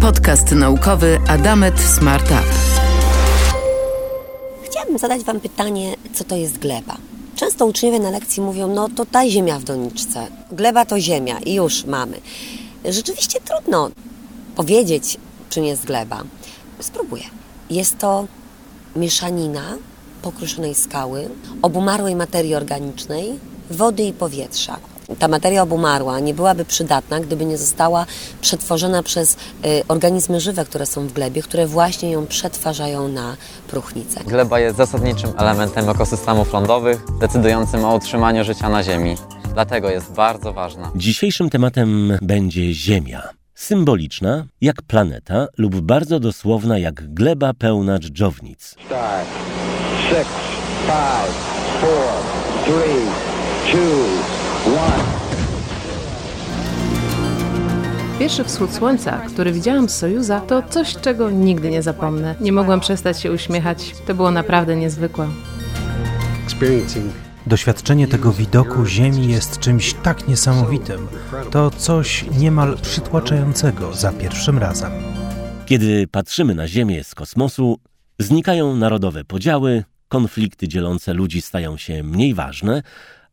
Podcast naukowy Adamet Smart Up. Chciałabym zadać Wam pytanie, co to jest gleba? Często uczniowie na lekcji mówią, no to ta ziemia w doniczce. Gleba to ziemia i już mamy. Rzeczywiście trudno powiedzieć, czym jest gleba. Spróbuję. Jest to mieszanina pokruszonej skały, obumarłej materii organicznej, wody i powietrza. Ta materia obumarła nie byłaby przydatna, gdyby nie została przetworzona przez y, organizmy żywe, które są w glebie, które właśnie ją przetwarzają na próchnicę. Gleba jest zasadniczym elementem ekosystemów lądowych, decydującym o utrzymaniu życia na Ziemi. Dlatego jest bardzo ważna. Dzisiejszym tematem będzie Ziemia. Symboliczna jak planeta lub bardzo dosłowna jak gleba pełna dżdżownic. Start. Six, five, four, three, two. Pierwszy wschód słońca, który widziałam z Sojuza, to coś, czego nigdy nie zapomnę. Nie mogłam przestać się uśmiechać. To było naprawdę niezwykłe. Doświadczenie tego widoku Ziemi jest czymś tak niesamowitym. To coś niemal przytłaczającego za pierwszym razem. Kiedy patrzymy na Ziemię z kosmosu, znikają narodowe podziały, konflikty dzielące ludzi stają się mniej ważne,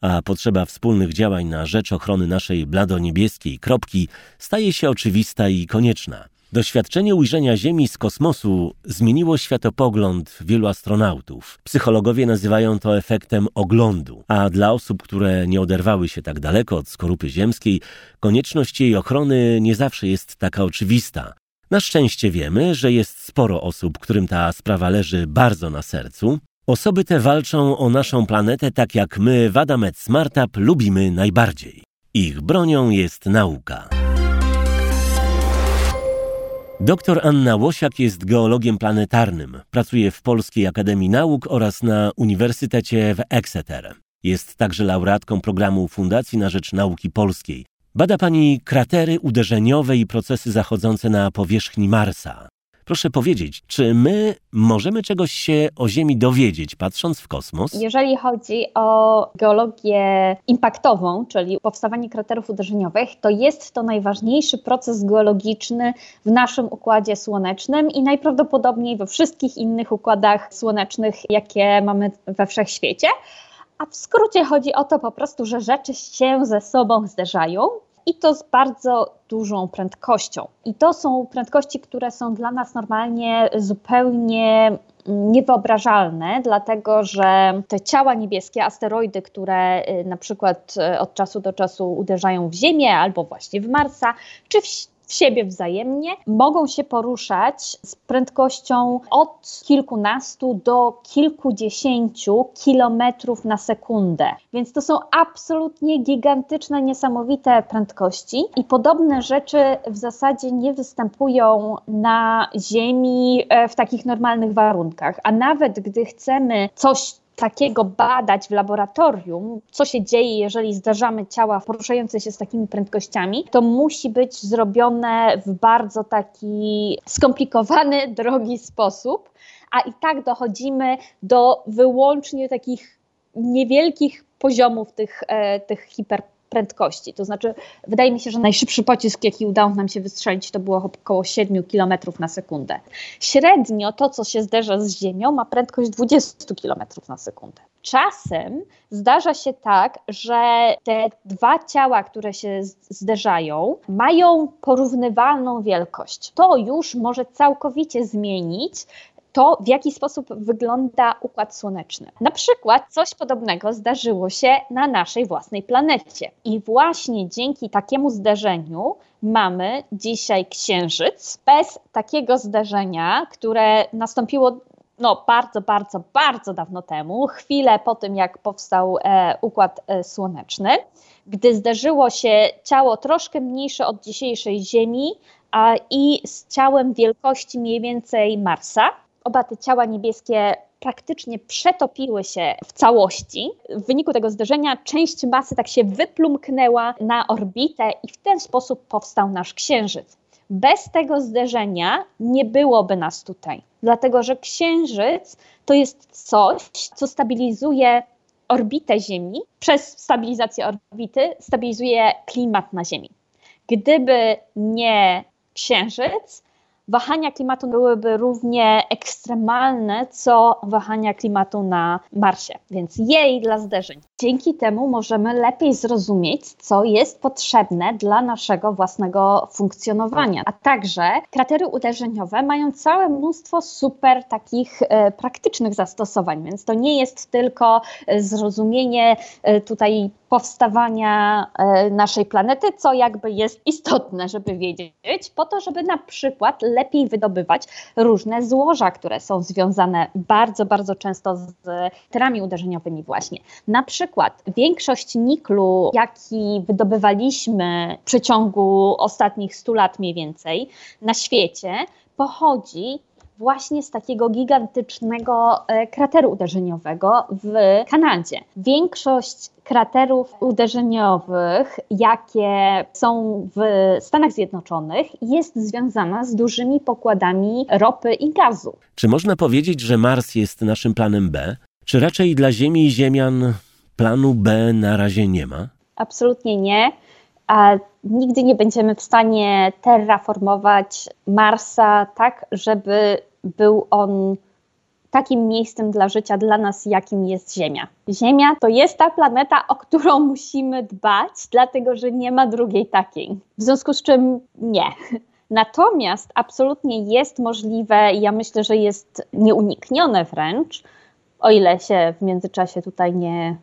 a potrzeba wspólnych działań na rzecz ochrony naszej bladoniebieskiej kropki staje się oczywista i konieczna. Doświadczenie ujrzenia Ziemi z kosmosu zmieniło światopogląd wielu astronautów. Psychologowie nazywają to efektem oglądu, a dla osób, które nie oderwały się tak daleko od skorupy ziemskiej, konieczność jej ochrony nie zawsze jest taka oczywista. Na szczęście wiemy, że jest sporo osób, którym ta sprawa leży bardzo na sercu. Osoby te walczą o naszą planetę tak jak my w Adamet Smartup lubimy najbardziej. Ich bronią jest nauka. Doktor Anna Łosiak jest geologiem planetarnym. Pracuje w Polskiej Akademii Nauk oraz na Uniwersytecie w Exeter. Jest także laureatką programu Fundacji na Rzecz Nauki Polskiej. Bada pani kratery uderzeniowe i procesy zachodzące na powierzchni Marsa. Proszę powiedzieć, czy my możemy czegoś się o Ziemi dowiedzieć, patrząc w kosmos? Jeżeli chodzi o geologię impaktową, czyli powstawanie kraterów uderzeniowych, to jest to najważniejszy proces geologiczny w naszym układzie słonecznym i najprawdopodobniej we wszystkich innych układach słonecznych, jakie mamy we wszechświecie. A w skrócie chodzi o to po prostu, że rzeczy się ze sobą zderzają i to z bardzo dużą prędkością. I to są prędkości, które są dla nas normalnie zupełnie niewyobrażalne, dlatego że te ciała niebieskie, asteroidy, które y, na przykład y, od czasu do czasu uderzają w Ziemię albo właśnie w Marsa, czy w siebie wzajemnie, mogą się poruszać z prędkością od kilkunastu do kilkudziesięciu kilometrów na sekundę. Więc to są absolutnie gigantyczne, niesamowite prędkości i podobne rzeczy w zasadzie nie występują na Ziemi e, w takich normalnych warunkach. A nawet gdy chcemy coś takiego badać w laboratorium, co się dzieje, jeżeli zdarzamy ciała poruszające się z takimi prędkościami, to musi być zrobione w bardzo taki skomplikowany, drogi sposób, a i tak dochodzimy do wyłącznie takich niewielkich poziomów tych, e, tych hiper prędkości. To znaczy, wydaje mi się, że najszybszy pocisk, jaki udało nam się wystrzelić, to było około 7 km na sekundę. Średnio to, co się zderza z Ziemią, ma prędkość 20 km na sekundę. Czasem zdarza się tak, że te dwa ciała, które się zderzają, mają porównywalną wielkość. To już może całkowicie zmienić to, w jaki sposób wygląda układ słoneczny. Na przykład coś podobnego zdarzyło się na naszej własnej planecie. I właśnie dzięki takiemu zdarzeniu mamy dzisiaj Księżyc. Bez takiego zdarzenia, które nastąpiło no, bardzo, bardzo, bardzo dawno temu, chwilę po tym, jak powstał e, układ e, słoneczny, gdy zdarzyło się ciało troszkę mniejsze od dzisiejszej Ziemi i z ciałem wielkości mniej więcej Marsa oba te ciała niebieskie praktycznie przetopiły się w całości. W wyniku tego zderzenia część masy tak się wyplumknęła na orbitę i w ten sposób powstał nasz Księżyc. Bez tego zderzenia nie byłoby nas tutaj, dlatego że Księżyc to jest coś, co stabilizuje orbitę Ziemi. Przez stabilizację orbity stabilizuje klimat na Ziemi. Gdyby nie Księżyc, wahania klimatu byłyby równie ekstremalne, co wahania klimatu na Marsie, więc jej dla zderzeń. Dzięki temu możemy lepiej zrozumieć, co jest potrzebne dla naszego własnego funkcjonowania. A także kratery uderzeniowe mają całe mnóstwo super takich e, praktycznych zastosowań, więc to nie jest tylko e, zrozumienie e, tutaj powstawania naszej planety, co jakby jest istotne, żeby wiedzieć, po to, żeby na przykład lepiej wydobywać różne złoża, które są związane bardzo, bardzo często z kraterami uderzeniowymi właśnie. Na przykład przykład większość niklu, jaki wydobywaliśmy w przeciągu ostatnich 100 lat mniej więcej na świecie, pochodzi właśnie z takiego gigantycznego e, krateru uderzeniowego w Kanadzie. Większość kraterów uderzeniowych, jakie są w Stanach Zjednoczonych, jest związana z dużymi pokładami ropy i gazu. Czy można powiedzieć, że Mars jest naszym planem B? Czy raczej dla Ziemi i Ziemian planu B na razie nie ma? Absolutnie nie. A nigdy nie będziemy w stanie terraformować Marsa tak, żeby był on takim miejscem dla życia dla nas, jakim jest Ziemia. Ziemia to jest ta planeta, o którą musimy dbać, dlatego że nie ma drugiej takiej. W związku z czym nie. Natomiast absolutnie jest możliwe, ja myślę, że jest nieuniknione wręcz, o ile się w międzyczasie tutaj nie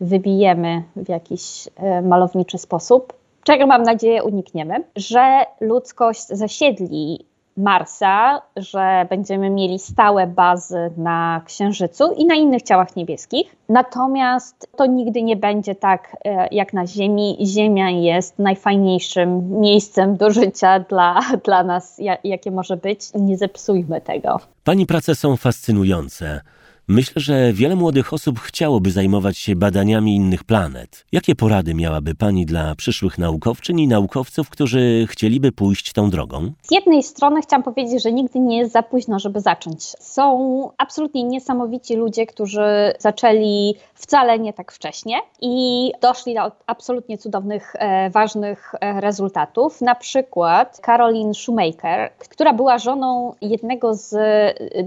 wybijemy w jakiś e, malowniczy sposób, czego mam nadzieję unikniemy, że ludzkość zasiedli Marsa, że będziemy mieli stałe bazy na Księżycu i na innych ciałach niebieskich. Natomiast to nigdy nie będzie tak e, jak na Ziemi. Ziemia jest najfajniejszym miejscem do życia dla, dla nas, jakie może być. Nie zepsujmy tego. Pani prace są fascynujące. Myślę, że wiele młodych osób chciałoby zajmować się badaniami innych planet. Jakie porady miałaby Pani dla przyszłych naukowczyń i naukowców, którzy chcieliby pójść tą drogą? Z jednej strony chciałam powiedzieć, że nigdy nie jest za późno, żeby zacząć. Są absolutnie niesamowici ludzie, którzy zaczęli wcale nie tak wcześnie i doszli do absolutnie cudownych, e, ważnych e, rezultatów. Na przykład Caroline Shoemaker, która była żoną jednego z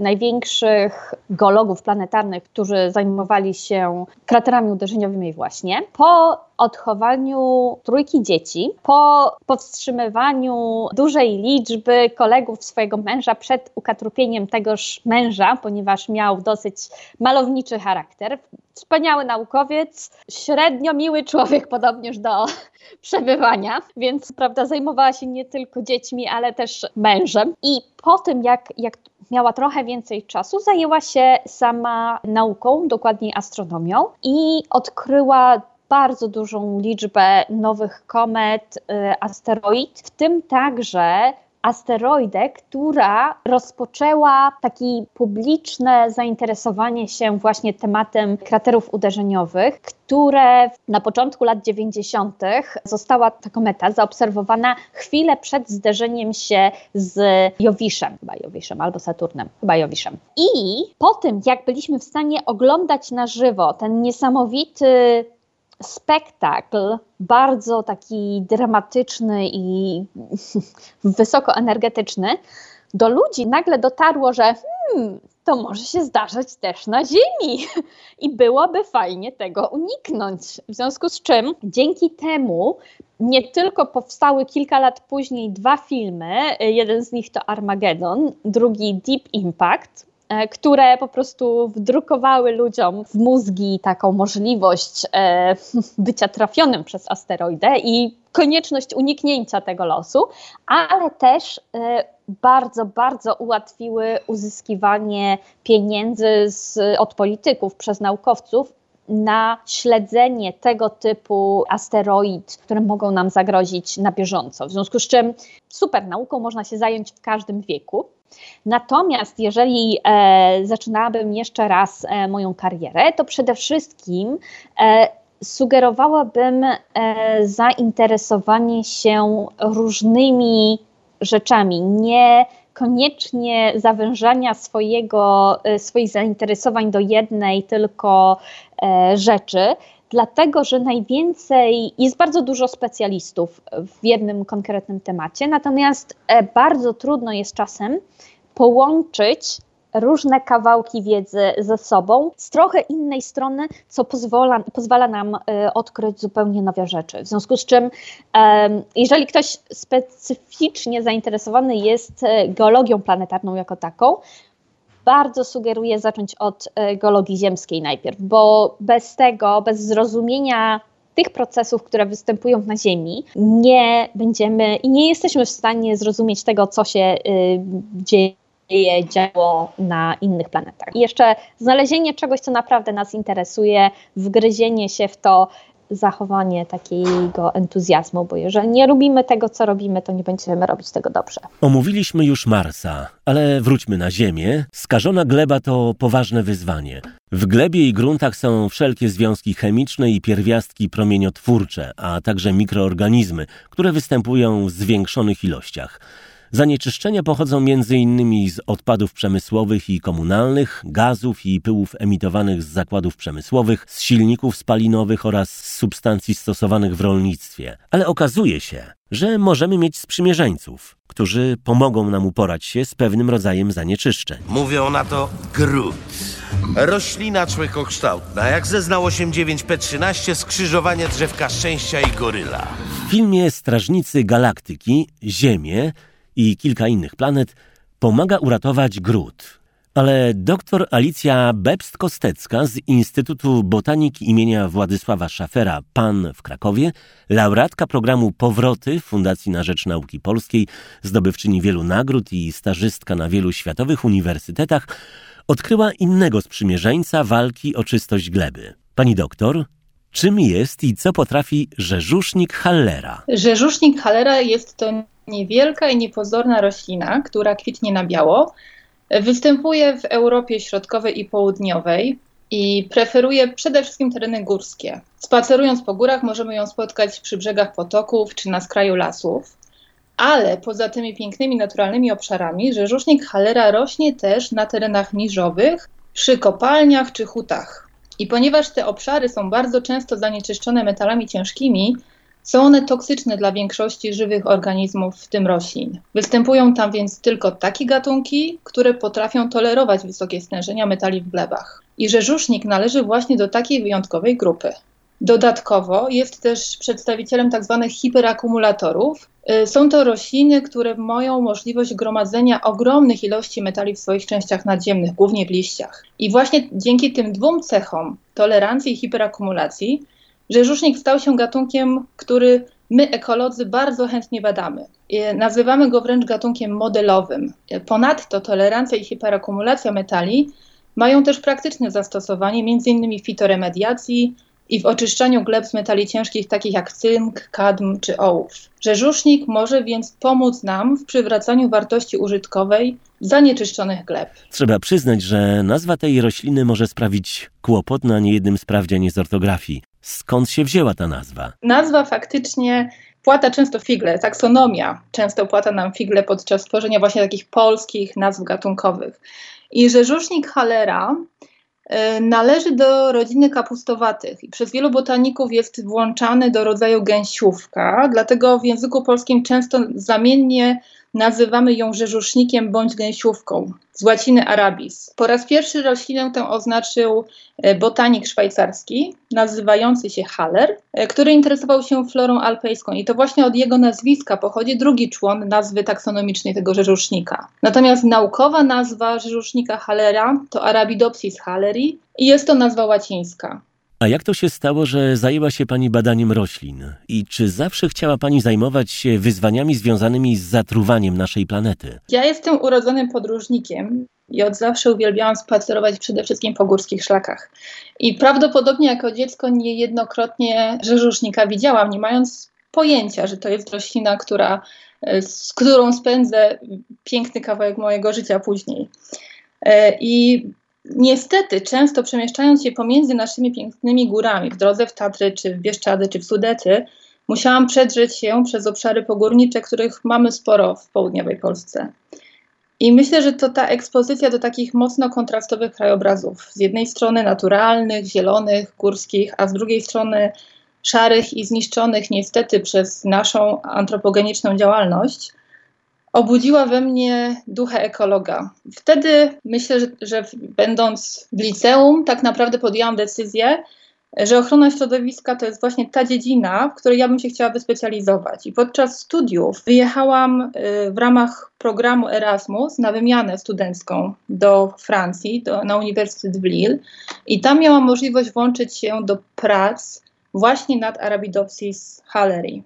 największych geologów planetarnych, którzy zajmowali się kraterami uderzeniowymi właśnie. Po odchowaniu trójki dzieci, po powstrzymywaniu dużej liczby kolegów swojego męża przed ukatrupieniem tegoż męża, ponieważ miał dosyć malowniczy charakter. Wspaniały naukowiec, średnio miły człowiek, podobnież do przebywania, więc prawda, zajmowała się nie tylko dziećmi, ale też mężem. I po tym, jak, jak miała trochę więcej czasu, zajęła się sama nauką, dokładniej astronomią i odkryła bardzo dużą liczbę nowych komet, y, asteroid, w tym także asteroidę, która rozpoczęła takie publiczne zainteresowanie się właśnie tematem kraterów uderzeniowych, które na początku lat 90. została ta kometa zaobserwowana chwilę przed zderzeniem się z Jowiszem, chyba Jowiszem albo Saturnem, chyba Jowiszem. I po tym, jak byliśmy w stanie oglądać na żywo ten niesamowity spektakl, bardzo taki dramatyczny i wysokoenergetyczny, do ludzi nagle dotarło, że hmm, to może się zdarzać też na Ziemi i byłoby fajnie tego uniknąć. W związku z czym dzięki temu nie tylko powstały kilka lat później dwa filmy, jeden z nich to Armageddon, drugi Deep Impact, które po prostu wdrukowały ludziom w mózgi taką możliwość e, bycia trafionym przez asteroidę i konieczność uniknięcia tego losu, ale też e, bardzo, bardzo ułatwiły uzyskiwanie pieniędzy z, od polityków przez naukowców na śledzenie tego typu asteroid, które mogą nam zagrozić na bieżąco. W związku z czym super nauką można się zająć w każdym wieku. Natomiast jeżeli e, zaczynałabym jeszcze raz e, moją karierę, to przede wszystkim e, sugerowałabym e, zainteresowanie się różnymi rzeczami, nie koniecznie zawężania swojego, e, swoich zainteresowań do jednej tylko e, rzeczy, dlatego że najwięcej jest bardzo dużo specjalistów w jednym konkretnym temacie, natomiast e, bardzo trudno jest czasem połączyć różne kawałki wiedzy ze sobą z trochę innej strony, co pozwala, pozwala nam e, odkryć zupełnie nowe rzeczy. W związku z czym, jeżeli ktoś specyficznie zainteresowany jest e, geologią planetarną jako taką, bardzo sugeruję zacząć od e, geologii ziemskiej najpierw, bo bez tego, bez zrozumienia tych procesów, które występują na Ziemi, nie będziemy i nie jesteśmy w stanie zrozumieć tego, co się dzieje działo na innych planetach. I jeszcze znalezienie czegoś, co naprawdę nas interesuje, wgryzienie się w to, zachowanie takiego entuzjazmu, bo jeżeli nie lubimy tego, co robimy, to nie będziemy robić tego dobrze. Omówiliśmy już Marsa, ale wróćmy na Ziemię. Skażona gleba to poważne wyzwanie. W glebie i gruntach są wszelkie związki chemiczne i pierwiastki promieniotwórcze, a także mikroorganizmy, które występują w zwiększonych ilościach. Zanieczyszczenia pochodzą m.in. z odpadów przemysłowych i komunalnych, gazów i pyłów emitowanych z zakładów przemysłowych, z silników spalinowych oraz z substancji stosowanych w rolnictwie. Ale okazuje się, że możemy mieć sprzymierzeńców, którzy pomogą nam uporać się z pewnym rodzajem zanieczyszczeń. Mówią na to grud. Roślina człekokształtna, jak zeznał 89P13, skrzyżowanie drzewka szczęścia i goryla. W filmie Strażnicy Galaktyki Ziemię i kilka innych planet pomaga uratować gród. Ale dr Alicja Bebst-Kostecka z Instytutu Botaniki imienia Władysława Szafera PAN w Krakowie, laureatka programu Powroty Fundacji na Rzecz Nauki Polskiej, zdobywczyni wielu nagród i stażystka na wielu światowych uniwersytetach, odkryła innego sprzymierzeńca walki o czystość gleby. Pani doktor, czym jest i co potrafi rzeżusznik Hallera? Rzeżusznik Hallera jest to niewielka i niepozorna roślina, która kwitnie na biało. Występuje w Europie Środkowej i Południowej i preferuje przede wszystkim tereny górskie. Spacerując po górach możemy ją spotkać przy brzegach potoków czy na skraju lasów. Ale poza tymi pięknymi naturalnymi obszarami, rzeżusznik halera rośnie też na terenach niżowych, przy kopalniach czy hutach. I ponieważ te obszary są bardzo często zanieczyszczone metalami ciężkimi, są one toksyczne dla większości żywych organizmów, w tym roślin. Występują tam więc tylko takie gatunki, które potrafią tolerować wysokie stężenia metali w glebach. I rzeżusznik należy właśnie do takiej wyjątkowej grupy. Dodatkowo jest też przedstawicielem tzw. Tak hiperakumulatorów. Y, są to rośliny, które mają możliwość gromadzenia ogromnych ilości metali w swoich częściach nadziemnych, głównie w liściach. I właśnie dzięki tym dwóm cechom, tolerancji i hiperakumulacji, Rzeżusznik stał się gatunkiem, który my, ekolodzy, bardzo chętnie badamy. Nazywamy go wręcz gatunkiem modelowym. Ponadto tolerancja i hiperakumulacja metali mają też praktyczne zastosowanie, m.in. w fitoremediacji i w oczyszczaniu gleb z metali ciężkich, takich jak cynk, kadm czy ołów. Rzeżusznik może więc pomóc nam w przywracaniu wartości użytkowej zanieczyszczonych gleb. Trzeba przyznać, że nazwa tej rośliny może sprawić kłopot na niejednym sprawdzianie z ortografii. Skąd się wzięła ta nazwa? Nazwa faktycznie płata często figle, taksonomia często płata nam figle podczas tworzenia właśnie takich polskich nazw gatunkowych. I rzeżusznik halera y, należy do rodziny kapustowatych i przez wielu botaników jest włączany do rodzaju gęsiówka, dlatego w języku polskim często zamiennie nazywamy ją rzeżusznikiem bądź gęsiówką z łaciny arabis. Po raz pierwszy roślinę tę oznaczył e, botanik szwajcarski nazywający się Haller, e, który interesował się florą alpejską i to właśnie od jego nazwiska pochodzi drugi człon nazwy taksonomicznej tego rzeżusznika. Natomiast naukowa nazwa rzeżusznika Hallera to Arabidopsis halleri i jest to nazwa łacińska. A jak to się stało, że zajęła się Pani badaniem roślin? I czy zawsze chciała Pani zajmować się wyzwaniami związanymi z zatruwaniem naszej planety? Ja jestem urodzonym podróżnikiem i od zawsze uwielbiałam spacerować przede wszystkim po górskich szlakach. I prawdopodobnie jako dziecko niejednokrotnie rzeżusznika widziałam, nie mając pojęcia, że to jest roślina, która, z którą spędzę piękny kawałek mojego życia później. E, I Niestety, często przemieszczając się pomiędzy naszymi pięknymi górami, w drodze w Tatry, czy w Bieszczady, czy w Sudety, musiałam przedrzeć się przez obszary pogórnicze, których mamy sporo w południowej Polsce. I myślę, że to ta ekspozycja do takich mocno kontrastowych krajobrazów, z jednej strony naturalnych, zielonych, górskich, a z drugiej strony szarych i zniszczonych niestety przez naszą antropogeniczną działalność, obudziła we mnie ducha ekologa. Wtedy myślę, że, że będąc w liceum, tak naprawdę podjęłam decyzję, że ochrona środowiska to jest właśnie ta dziedzina, w której ja bym się chciała wyspecjalizować. I podczas studiów wyjechałam y, w ramach programu Erasmus na wymianę studencką do Francji, do, na Uniwersytet w Lille i tam miałam możliwość włączyć się do prac właśnie nad Arabidopsis halleri.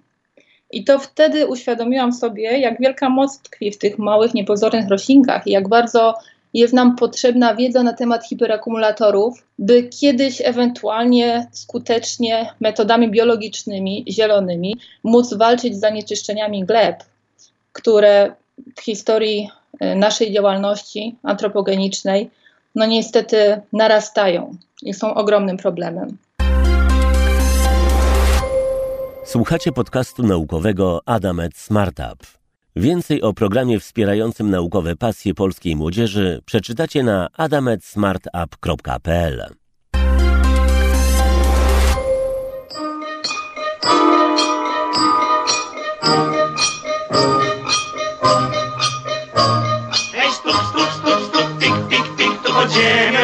I to wtedy uświadomiłam sobie, jak wielka moc tkwi w tych małych, niepozornych roślinkach i jak bardzo jest nam potrzebna wiedza na temat hiperakumulatorów, by kiedyś ewentualnie skutecznie metodami biologicznymi, zielonymi, móc walczyć z zanieczyszczeniami gleb, które w historii e, naszej działalności antropogenicznej, no niestety narastają i są ogromnym problemem. Słuchacie podcastu naukowego Adamet Smartup. Więcej o programie wspierającym naukowe pasje polskiej młodzieży przeczytacie na adametsmartup.pl.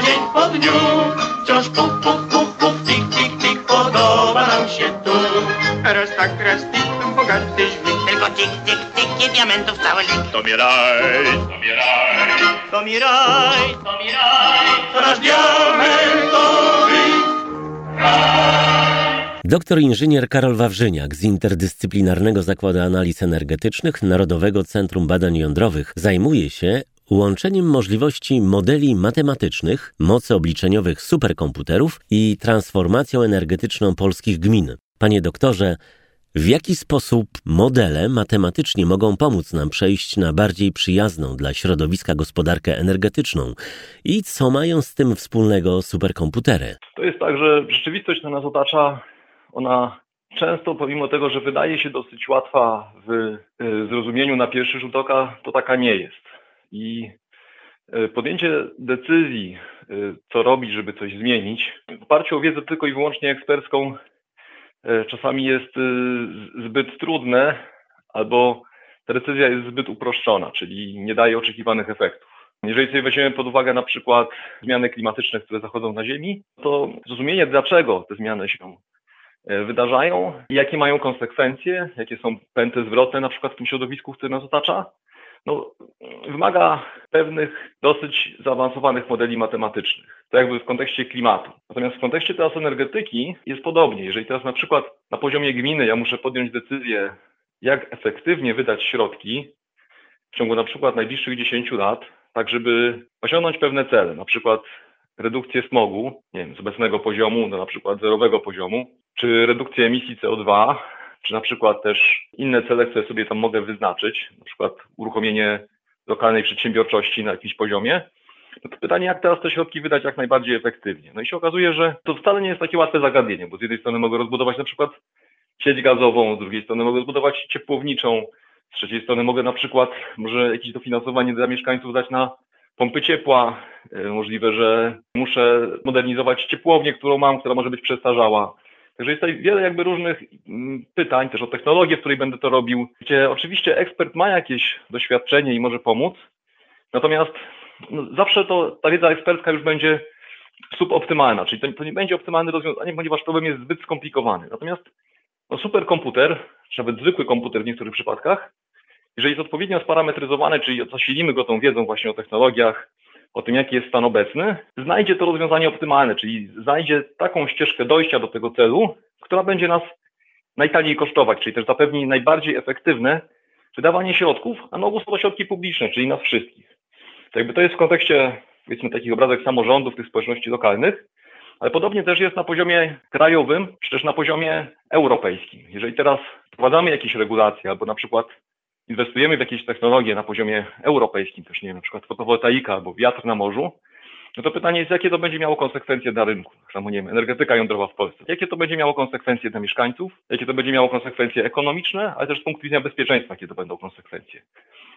Dzień po dniu. Wciąż puk, tak, raz tik, bogaty. Tylko tik, tik, tik i diamentów cały lik. To mi raj, to mi raj, to mi raj, to mi raj, to nasz diamentowy Doktor inżynier Karol Wawrzyniak z Interdyscyplinarnego Zakładu Analiz Energetycznych Narodowego Centrum Badań Jądrowych zajmuje się łączeniem możliwości modeli matematycznych, mocy obliczeniowych superkomputerów i transformacją energetyczną polskich gmin. Panie doktorze, w jaki sposób modele matematycznie mogą pomóc nam przejść na bardziej przyjazną dla środowiska gospodarkę energetyczną i co mają z tym wspólnego superkomputery? To jest tak, że rzeczywistość, która nas otacza, ona często, pomimo tego, że wydaje się dosyć łatwa w y, zrozumieniu na pierwszy rzut oka, to taka nie jest. I y, podjęcie decyzji, y, co robić, żeby coś zmienić, w oparciu o wiedzę tylko i wyłącznie ekspercką, czasami jest zbyt trudne, albo ta decyzja jest zbyt uproszczona, czyli nie daje oczekiwanych efektów. Jeżeli sobie weźmiemy pod uwagę na przykład zmiany klimatyczne, które zachodzą na Ziemi, to zrozumienie, dlaczego te zmiany się wydarzają, jakie mają konsekwencje, jakie są pęty zwrotne na przykład w tym środowisku, które nas otacza, no, wymaga pewnych dosyć zaawansowanych modeli matematycznych. To jakby w kontekście klimatu. Natomiast w kontekście teraz energetyki jest podobnie. Jeżeli teraz na przykład na poziomie gminy ja muszę podjąć decyzję, jak efektywnie wydać środki w ciągu na przykład najbliższych 10 lat, tak żeby osiągnąć pewne cele, na przykład redukcję smogu, nie wiem, z obecnego poziomu do na przykład zerowego poziomu, czy redukcję emisji CO2, czy na przykład też inne cele, które sobie tam mogę wyznaczyć, na przykład uruchomienie lokalnej przedsiębiorczości na jakimś poziomie, no to pytanie, jak teraz te środki wydać jak najbardziej efektywnie. No i się okazuje, że to wcale nie jest takie łatwe zagadnienie, bo z jednej strony mogę rozbudować na przykład sieć gazową, z drugiej strony mogę zbudować ciepłowniczą, z trzeciej strony mogę na przykład może jakieś dofinansowanie dla mieszkańców dać na pompy ciepła. E, możliwe, że muszę modernizować ciepłownię, którą mam, która może być przestarzała. Także jest tutaj wiele jakby różnych mm, pytań, też o technologię, w której będę to robił, gdzie oczywiście ekspert ma jakieś doświadczenie i może pomóc, natomiast no, zawsze to ta wiedza ekspercka już będzie suboptymalna, czyli to, to nie będzie optymalne rozwiązanie, ponieważ problem jest zbyt skomplikowany. Natomiast no, superkomputer, czy nawet zwykły komputer w niektórych przypadkach, jeżeli jest odpowiednio sparametryzowany, czyli zasilimy go tą wiedzą właśnie o technologiach, o tym, jaki jest stan obecny, znajdzie to rozwiązanie optymalne, czyli znajdzie taką ścieżkę dojścia do tego celu, która będzie nas najtaniej kosztować, czyli też zapewni najbardziej efektywne wydawanie środków, a na ogół są to środki publiczne, czyli nas wszystkich. To jakby to jest w kontekście, powiedzmy, takich obrazek samorządów, tych społeczności lokalnych, ale podobnie też jest na poziomie krajowym, czy też na poziomie europejskim. Jeżeli teraz wprowadzamy jakieś regulacje, albo na przykład inwestujemy w jakieś technologie na poziomie europejskim, też nie wiem, na przykład fotowoltaika albo wiatr na morzu, no to pytanie jest, jakie to będzie miało konsekwencje dla rynku, tak samo nie wiem, energetyka jądrowa w Polsce, jakie to będzie miało konsekwencje dla mieszkańców, jakie to będzie miało konsekwencje ekonomiczne, ale też z punktu widzenia bezpieczeństwa, jakie to będą konsekwencje.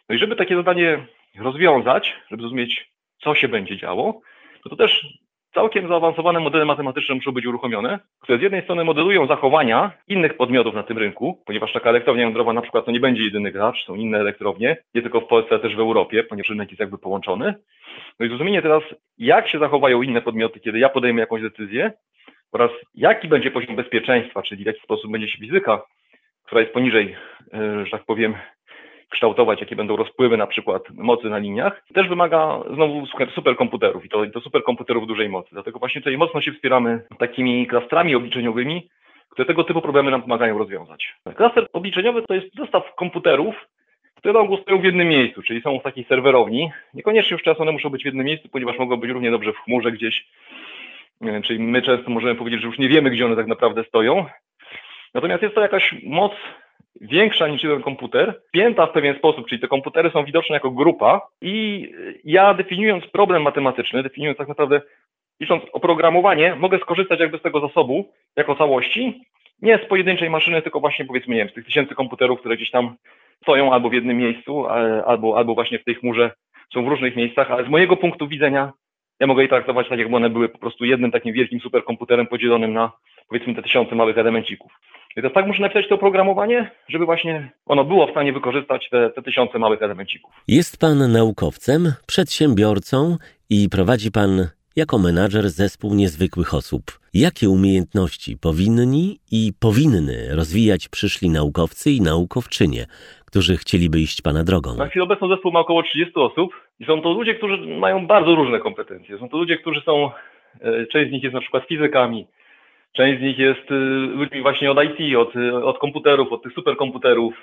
No i żeby takie zadanie rozwiązać, żeby zrozumieć, co się będzie działo, to to też całkiem zaawansowane modele matematyczne muszą być uruchomione, które z jednej strony modelują zachowania innych podmiotów na tym rynku, ponieważ taka elektrownia jądrowa na przykład to nie będzie jedyny gracz, są inne elektrownie, nie tylko w Polsce, ale też w Europie, ponieważ rynek jest jakby połączony. No i zrozumienie teraz, jak się zachowają inne podmioty, kiedy ja podejmę jakąś decyzję oraz jaki będzie poziom bezpieczeństwa, czyli w jaki sposób będzie się fizyka, która jest poniżej, e, że tak powiem, kształtować, jakie będą rozpływy na przykład mocy na liniach, też wymaga znowu superkomputerów i to, to superkomputerów dużej mocy. Dlatego właśnie tutaj mocno się wspieramy takimi klastrami obliczeniowymi, które tego typu problemy nam pomagają rozwiązać. Klaster obliczeniowy to jest zestaw komputerów, które na stoją w jednym miejscu, czyli są w takiej serwerowni. Niekoniecznie już czas one muszą być w jednym miejscu, ponieważ mogą być równie dobrze w chmurze gdzieś. Czyli my często możemy powiedzieć, że już nie wiemy, gdzie one tak naprawdę stoją. Natomiast jest to jakaś moc większa niż jeden komputer, pięta w pewien sposób, czyli te komputery są widoczne jako grupa i ja definiując problem matematyczny, definiując tak naprawdę, licząc oprogramowanie, mogę skorzystać jakby z tego zasobu jako całości, nie z pojedynczej maszyny, tylko właśnie powiedzmy, nie wiem, z tych tysięcy komputerów, które gdzieś tam stoją albo w jednym miejscu, albo, albo właśnie w tej chmurze są w różnych miejscach, ale z mojego punktu widzenia ja mogę je traktować tak, jakby one były po prostu jednym takim wielkim superkomputerem podzielonym na powiedzmy te tysiące małych elemencików. I to tak muszę napisać to oprogramowanie, żeby właśnie ono było w stanie wykorzystać te, te tysiące małych elemencików. Jest pan naukowcem, przedsiębiorcą i prowadzi pan jako menadżer zespół niezwykłych osób. Jakie umiejętności powinni i powinny rozwijać przyszli naukowcy i naukowczynie, którzy chcieliby iść Pana drogą? Na chwilę obecną zespół ma około 30 osób i są to ludzie, którzy mają bardzo różne kompetencje. Są to ludzie, którzy są, e, część z nich jest na przykład fizykami, Część z nich jest y, ludźmi właśnie od IT, od, od komputerów, od tych superkomputerów.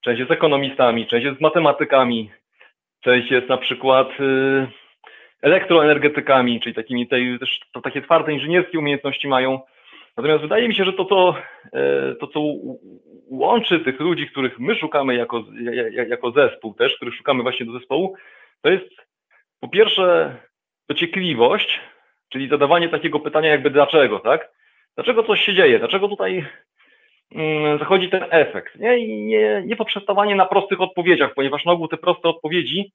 Część jest ekonomistami, część jest matematykami, część jest na przykład y, elektroenergetykami, czyli takimi tej, też to takie twarde inżynierskie umiejętności mają. Natomiast wydaje mi się, że to, to, e, to co łączy tych ludzi, których my szukamy jako, jako zespół też, których szukamy właśnie do zespołu, to jest po pierwsze dociekliwość, czyli zadawanie takiego pytania jakby dlaczego, tak? Dlaczego coś się dzieje? Dlaczego tutaj mm, zachodzi ten efekt? Nie, nie, nie poprzestawanie na prostych odpowiedziach, ponieważ na ogół te proste odpowiedzi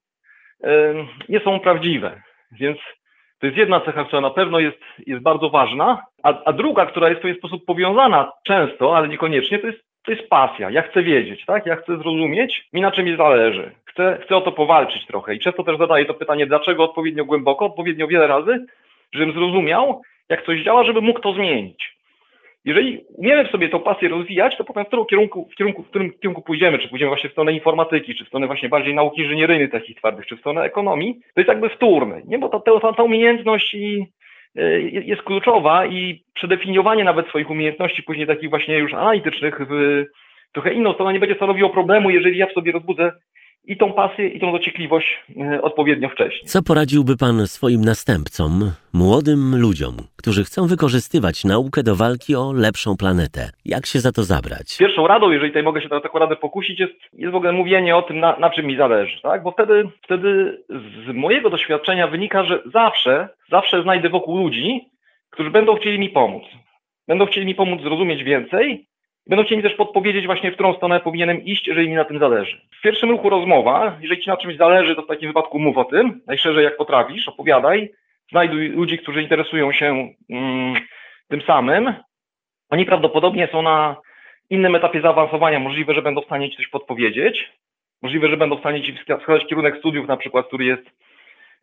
nie są prawdziwe. Więc to jest jedna cecha, która na pewno jest, jest bardzo ważna, a, a druga, która jest w pewien sposób powiązana często, ale niekoniecznie, to jest, to jest pasja. Ja chcę wiedzieć, tak? Ja chcę zrozumieć, mi na czym mi zależy. Chcę, chcę o to powalczyć trochę i często też zadaję to pytanie, dlaczego odpowiednio głęboko, odpowiednio wiele razy, żebym zrozumiał, jak coś działa, żeby mógł to zmienić. Jeżeli umiemy w sobie tą pasję rozwijać, to potem w którym kierunku, w kierunku, w którym kierunku pójdziemy, czy pójdziemy właśnie w stronę informatyki, czy w stronę właśnie bardziej nauki inżynieryjnej takich twardych, czy w stronę ekonomii, to jest jakby wtórne, nie? Bo ta, ta, ta umiejętność i, y, jest kluczowa i przedefiniowanie nawet swoich umiejętności później takich właśnie już analitycznych w trochę inną stronę nie będzie stanowiło problemu, jeżeli ja w sobie rozbudzę i tą pasję, i tą dociekliwość e, odpowiednio wcześnie. Co poradziłby Pan swoim następcom, młodym ludziom, którzy chcą wykorzystywać naukę do walki o lepszą planetę? Jak się za to zabrać? Pierwszą radą, jeżeli tutaj mogę się na taką radę pokusić, jest, jest w ogóle mówienie o tym, na, na czym mi zależy, tak? Bo wtedy, wtedy z mojego doświadczenia wynika, że zawsze, zawsze znajdę wokół ludzi, którzy będą chcieli mi pomóc. Będą chcieli mi pomóc zrozumieć więcej Będą chcieli mi też podpowiedzieć właśnie, w którą stronę powinienem iść, jeżeli mi na tym zależy. W pierwszym ruchu rozmowa, jeżeli ci na czymś zależy, to w takim wypadku mów o tym, najszerzej jak potrafisz, opowiadaj, znajduj ludzi, którzy interesują się mm, tym samym. Oni prawdopodobnie są na innym etapie zaawansowania, możliwe, że będą w stanie ci coś podpowiedzieć, możliwe, że będą w stanie ci wskazać kierunek studiów na przykład, który jest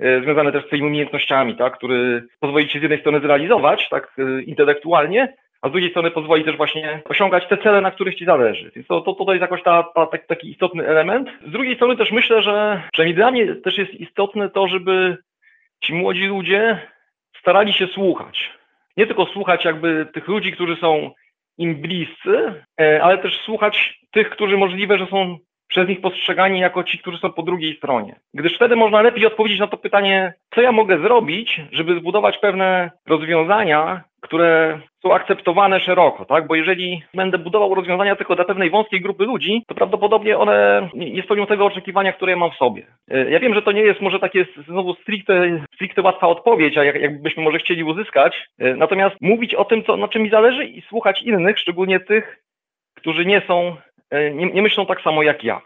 e, związany też z twoimi umiejętnościami, tak, który pozwoli ci z jednej strony zrealizować tak e, intelektualnie, a z drugiej strony pozwoli też właśnie osiągać te cele, na których ci zależy. Więc to, to, jest jakoś ta, ta, taki istotny element. Z drugiej strony też myślę, że przynajmniej dla mnie też jest istotne to, żeby ci młodzi ludzie starali się słuchać. Nie tylko słuchać jakby tych ludzi, którzy są im bliscy, e, ale też słuchać tych, którzy możliwe, że są przez nich postrzegani jako ci, którzy są po drugiej stronie. Gdyż wtedy można lepiej odpowiedzieć na to pytanie, co ja mogę zrobić, żeby zbudować pewne rozwiązania, które są akceptowane szeroko, tak? Bo jeżeli będę budował rozwiązania tylko dla pewnej wąskiej grupy ludzi, to prawdopodobnie one nie spełnią tego oczekiwania, które ja mam w sobie. E, ja wiem, że to nie jest może takie znowu stricte, stricte łatwa odpowiedź, a jak, jakbyśmy może chcieli uzyskać. E, natomiast mówić o tym, co, na czym mi zależy i słuchać innych, szczególnie tych, którzy nie są, nie, nie myślą tak samo jak ja.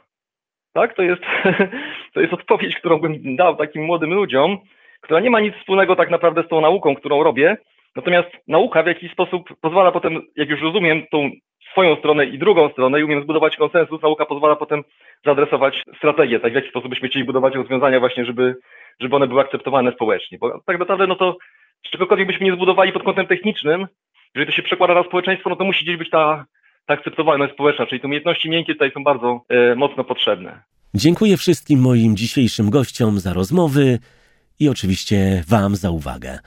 Tak? To jest, to jest odpowiedź, którą bym dał takim młodym ludziom, która nie ma nic wspólnego tak naprawdę z tą nauką, którą robię. Natomiast nauka w jakiś sposób pozwala potem, jak już rozumiem tą swoją stronę i drugą stronę i umiem zbudować konsensus, nauka pozwala potem zaadresować strategię, tak w jaki sposób byśmy chcieli budować rozwiązania właśnie, żeby, żeby one były akceptowane społecznie. Bo tak naprawdę, no to czegokolwiek byśmy nie zbudowali pod kątem technicznym, jeżeli to się przekłada na społeczeństwo, no to musi gdzieś być ta, ta akceptowalność społeczna, czyli te umiejętności miękkie tutaj są bardzo e, mocno potrzebne. Dziękuję wszystkim moim dzisiejszym gościom za rozmowy i oczywiście Wam za uwagę.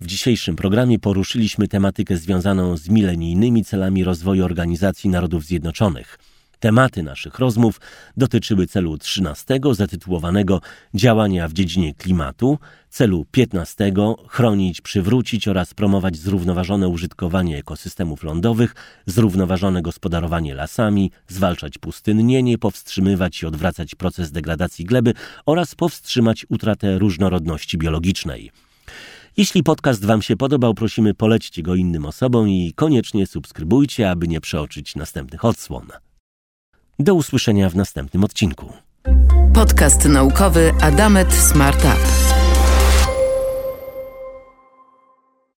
W dzisiejszym programie poruszyliśmy tematykę związaną z milenijnymi celami rozwoju Organizacji Narodów Zjednoczonych. Tematy naszych rozmów dotyczyły celu 13 zatytułowanego Działania w dziedzinie klimatu, celu 15 chronić, przywrócić oraz promować zrównoważone użytkowanie ekosystemów lądowych, zrównoważone gospodarowanie lasami, zwalczać pustynnienie, powstrzymywać i odwracać proces degradacji gleby oraz powstrzymać utratę różnorodności biologicznej. Jeśli podcast Wam się podobał, prosimy polećcie go innym osobom i koniecznie subskrybujcie, aby nie przeoczyć następnych odsłon. Do usłyszenia w następnym odcinku. Podcast naukowy Adamet Smart Up.